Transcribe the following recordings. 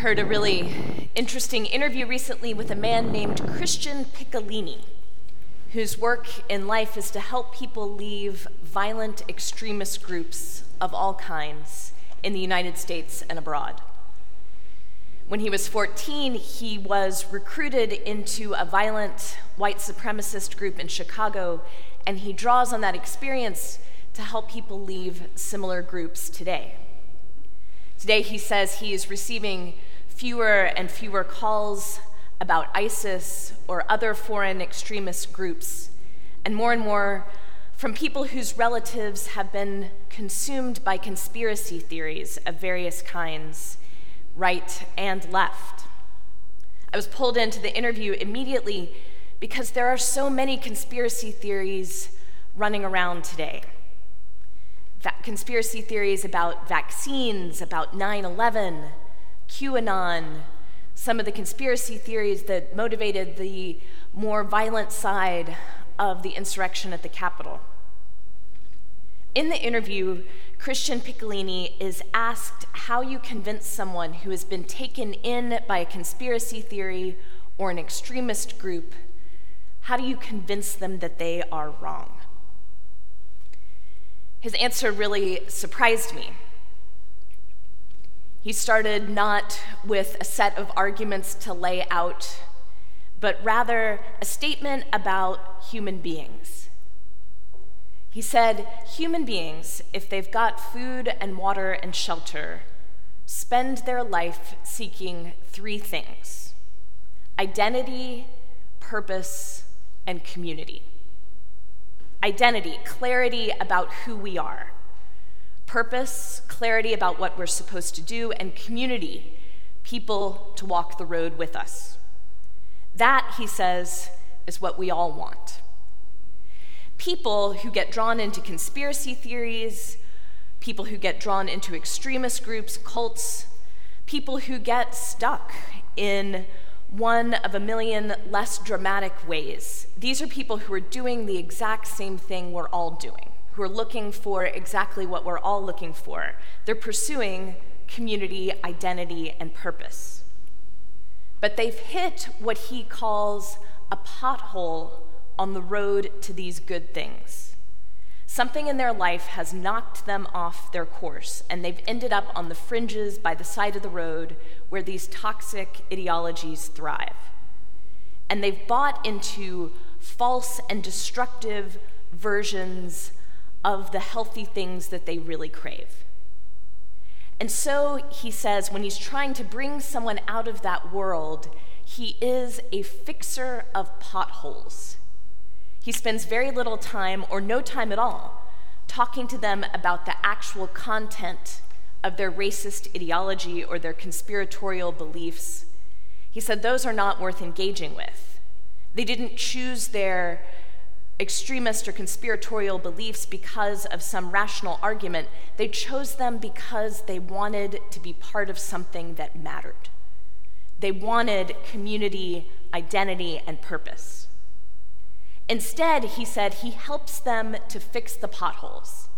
Heard a really interesting interview recently with a man named Christian Picciolini, whose work in life is to help people leave violent extremist groups of all kinds in the United States and abroad. When he was 14, he was recruited into a violent white supremacist group in Chicago, and he draws on that experience to help people leave similar groups today. Today, he says he is receiving fewer and fewer calls about ISIS or other foreign extremist groups, and more and more from people whose relatives have been consumed by conspiracy theories of various kinds, right and left. I was pulled into the interview immediately because there are so many conspiracy theories running around today va- conspiracy theories about vaccines, about 9 11, QAnon, some of the conspiracy theories that motivated the more violent side of the insurrection at the Capitol. In the interview, Christian Picciolini is asked how you convince someone who has been taken in by a conspiracy theory or an extremist group, how do you convince them that they are wrong? His answer really surprised me. He started not with a set of arguments to lay out, but rather a statement about human beings. He said, Human beings, if they've got food and water and shelter, spend their life seeking three things identity, purpose, and community identity, clarity about who we are, purpose, clarity about what we're supposed to do, and community, people to walk the road with us. That, he says, is what we all want. People who get drawn into conspiracy theories, people who get drawn into extremist groups, cults, people who get stuck in one of a million less dramatic ways. These are people who are doing the exact same thing we're all doing, who are looking for exactly what we're all looking for. They're pursuing community, identity, and purpose. But they've hit what he calls a pothole on the road to these good things. Something in their life has knocked them off their course, and they've ended up on the fringes by the side of the road where these toxic ideologies thrive. And they've bought into false and destructive versions of the healthy things that they really crave. And so he says, when he's trying to bring someone out of that world, he is a fixer of potholes. He spends very little time, or no time at all, talking to them about the actual content of their racist ideology or their conspiratorial beliefs. He said those are not worth engaging with. They didn't choose their extremist or conspiratorial beliefs because of some rational argument. They chose them because they wanted to be part of something that mattered. They wanted community, identity, and purpose. Instead, he said he helps them to fix the potholes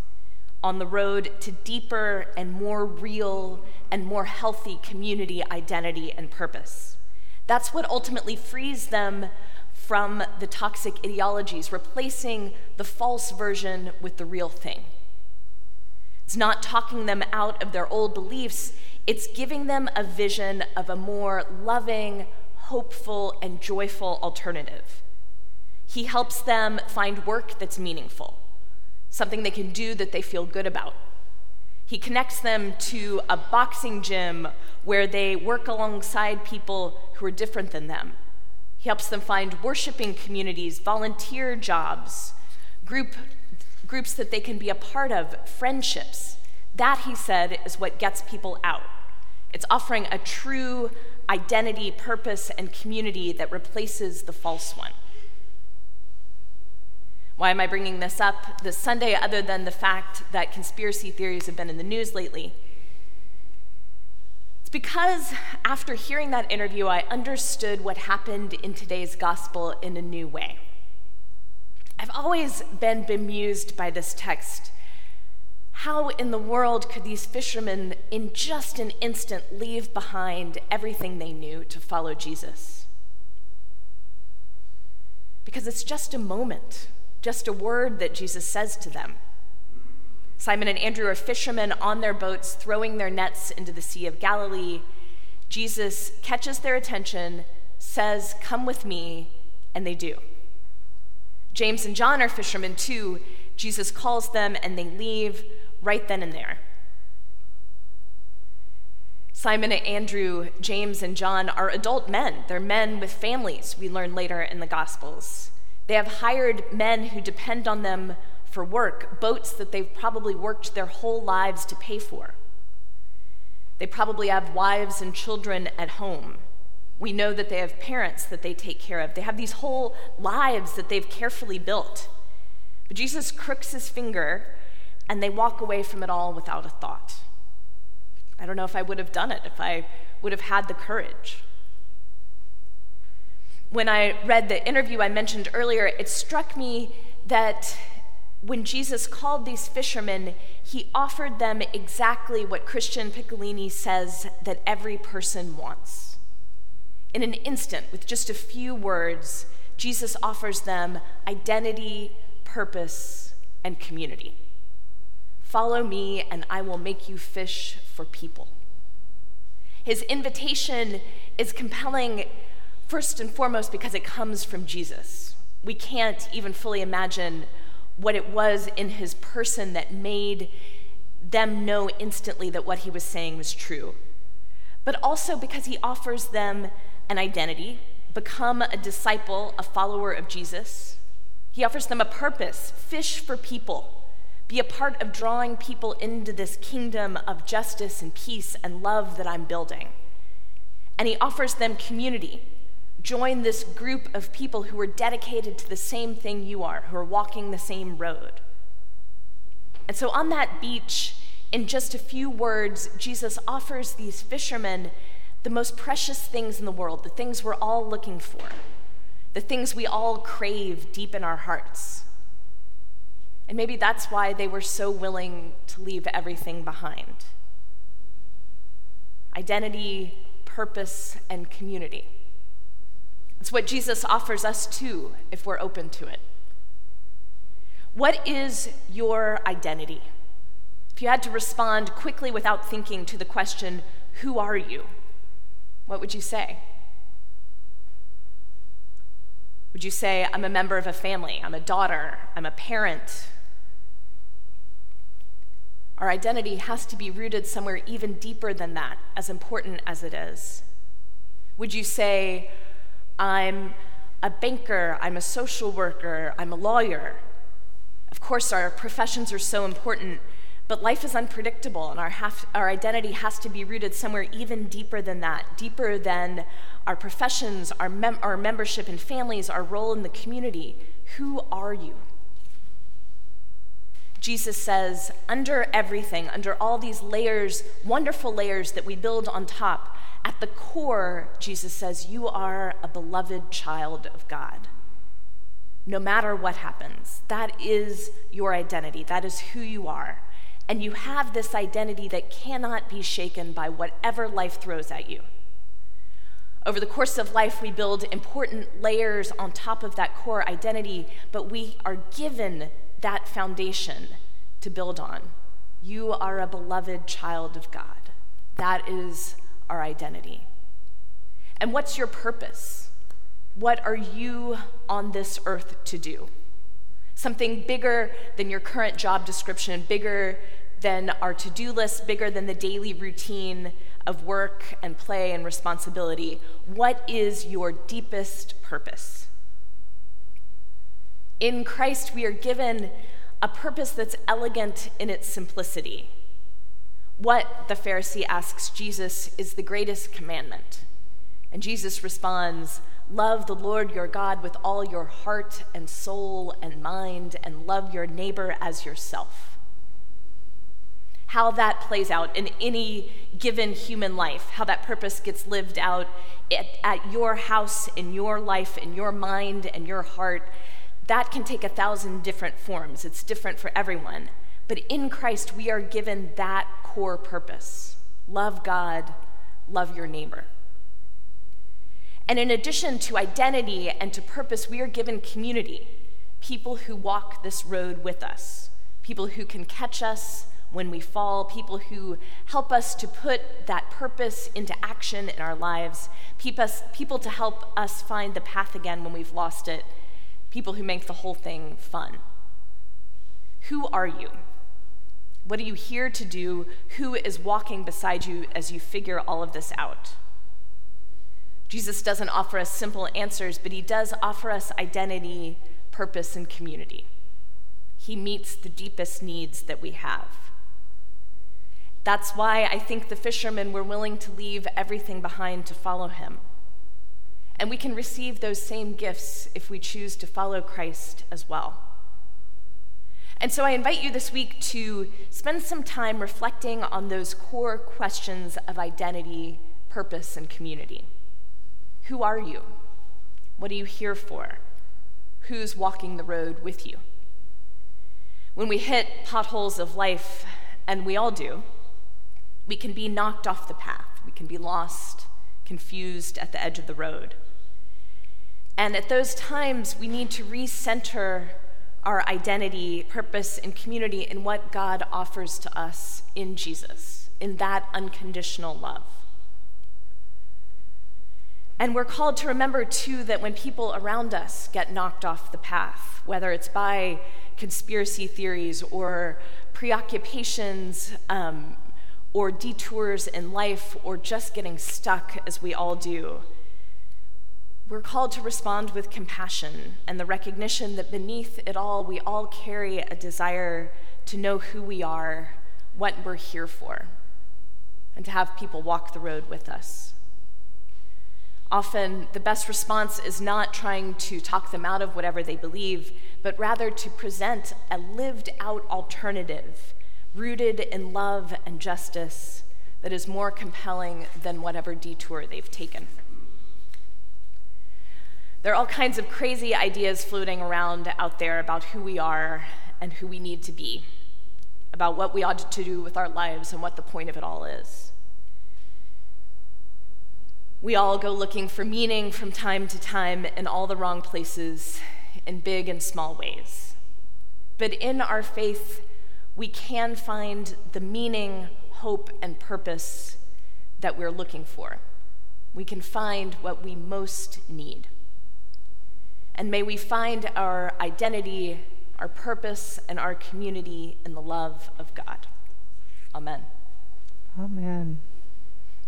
on the road to deeper and more real and more healthy community identity and purpose. That's what ultimately frees them from the toxic ideologies, replacing the false version with the real thing. It's not talking them out of their old beliefs, it's giving them a vision of a more loving, hopeful, and joyful alternative. He helps them find work that's meaningful, something they can do that they feel good about. He connects them to a boxing gym where they work alongside people who are different than them. He helps them find worshiping communities, volunteer jobs, group, groups that they can be a part of, friendships. That, he said, is what gets people out. It's offering a true identity, purpose, and community that replaces the false one. Why am I bringing this up this Sunday other than the fact that conspiracy theories have been in the news lately? Because after hearing that interview, I understood what happened in today's gospel in a new way. I've always been bemused by this text How in the world could these fishermen, in just an instant, leave behind everything they knew to follow Jesus? Because it's just a moment, just a word that Jesus says to them. Simon and Andrew are fishermen on their boats, throwing their nets into the Sea of Galilee. Jesus catches their attention, says, Come with me, and they do. James and John are fishermen too. Jesus calls them, and they leave right then and there. Simon and Andrew, James and John are adult men. They're men with families, we learn later in the Gospels. They have hired men who depend on them for work, boats that they've probably worked their whole lives to pay for. They probably have wives and children at home. We know that they have parents that they take care of. They have these whole lives that they've carefully built. But Jesus crooks his finger and they walk away from it all without a thought. I don't know if I would have done it, if I would have had the courage. When I read the interview I mentioned earlier, it struck me that when Jesus called these fishermen, he offered them exactly what Christian Picciolini says that every person wants. In an instant, with just a few words, Jesus offers them identity, purpose, and community. Follow me, and I will make you fish for people. His invitation is compelling, first and foremost, because it comes from Jesus. We can't even fully imagine what it was in his person that made them know instantly that what he was saying was true. But also because he offers them an identity, become a disciple, a follower of Jesus. He offers them a purpose, fish for people be a part of drawing people into this kingdom of justice and peace and love that I'm building. And he offers them community. Join this group of people who are dedicated to the same thing you are, who are walking the same road. And so on that beach, in just a few words, Jesus offers these fishermen the most precious things in the world, the things we're all looking for, the things we all crave deep in our hearts. And maybe that's why they were so willing to leave everything behind identity, purpose, and community. It's what Jesus offers us too, if we're open to it. What is your identity? If you had to respond quickly without thinking to the question, Who are you? what would you say? Would you say, I'm a member of a family, I'm a daughter, I'm a parent, our identity has to be rooted somewhere even deeper than that, as important as it is. Would you say, I'm a banker, I'm a social worker, I'm a lawyer? Of course, our professions are so important, but life is unpredictable, and our, have, our identity has to be rooted somewhere even deeper than that, deeper than our professions, our, mem- our membership in families, our role in the community. Who are you? Jesus says, under everything, under all these layers, wonderful layers that we build on top, at the core, Jesus says, you are a beloved child of God. No matter what happens, that is your identity. That is who you are. And you have this identity that cannot be shaken by whatever life throws at you. Over the course of life, we build important layers on top of that core identity, but we are given that foundation to build on. You are a beloved child of God. That is our identity. And what's your purpose? What are you on this earth to do? Something bigger than your current job description, bigger than our to do list, bigger than the daily routine of work and play and responsibility. What is your deepest purpose? In Christ, we are given a purpose that's elegant in its simplicity. What, the Pharisee asks Jesus, is the greatest commandment? And Jesus responds, Love the Lord your God with all your heart and soul and mind, and love your neighbor as yourself. How that plays out in any given human life, how that purpose gets lived out at, at your house, in your life, in your mind, and your heart, that can take a thousand different forms. It's different for everyone. But in Christ, we are given that core purpose love God, love your neighbor. And in addition to identity and to purpose, we are given community people who walk this road with us, people who can catch us when we fall, people who help us to put that purpose into action in our lives, people to help us find the path again when we've lost it, people who make the whole thing fun. Who are you? What are you here to do? Who is walking beside you as you figure all of this out? Jesus doesn't offer us simple answers, but he does offer us identity, purpose, and community. He meets the deepest needs that we have. That's why I think the fishermen were willing to leave everything behind to follow him. And we can receive those same gifts if we choose to follow Christ as well. And so I invite you this week to spend some time reflecting on those core questions of identity, purpose, and community. Who are you? What are you here for? Who's walking the road with you? When we hit potholes of life, and we all do, we can be knocked off the path. We can be lost, confused at the edge of the road. And at those times, we need to recenter our identity, purpose, and community in what God offers to us in Jesus, in that unconditional love. And we're called to remember, too, that when people around us get knocked off the path, whether it's by conspiracy theories or preoccupations um, or detours in life or just getting stuck, as we all do, we're called to respond with compassion and the recognition that beneath it all, we all carry a desire to know who we are, what we're here for, and to have people walk the road with us. Often, the best response is not trying to talk them out of whatever they believe, but rather to present a lived out alternative rooted in love and justice that is more compelling than whatever detour they've taken. There are all kinds of crazy ideas floating around out there about who we are and who we need to be, about what we ought to do with our lives and what the point of it all is. We all go looking for meaning from time to time in all the wrong places, in big and small ways. But in our faith, we can find the meaning, hope, and purpose that we're looking for. We can find what we most need. And may we find our identity, our purpose, and our community in the love of God. Amen. Amen.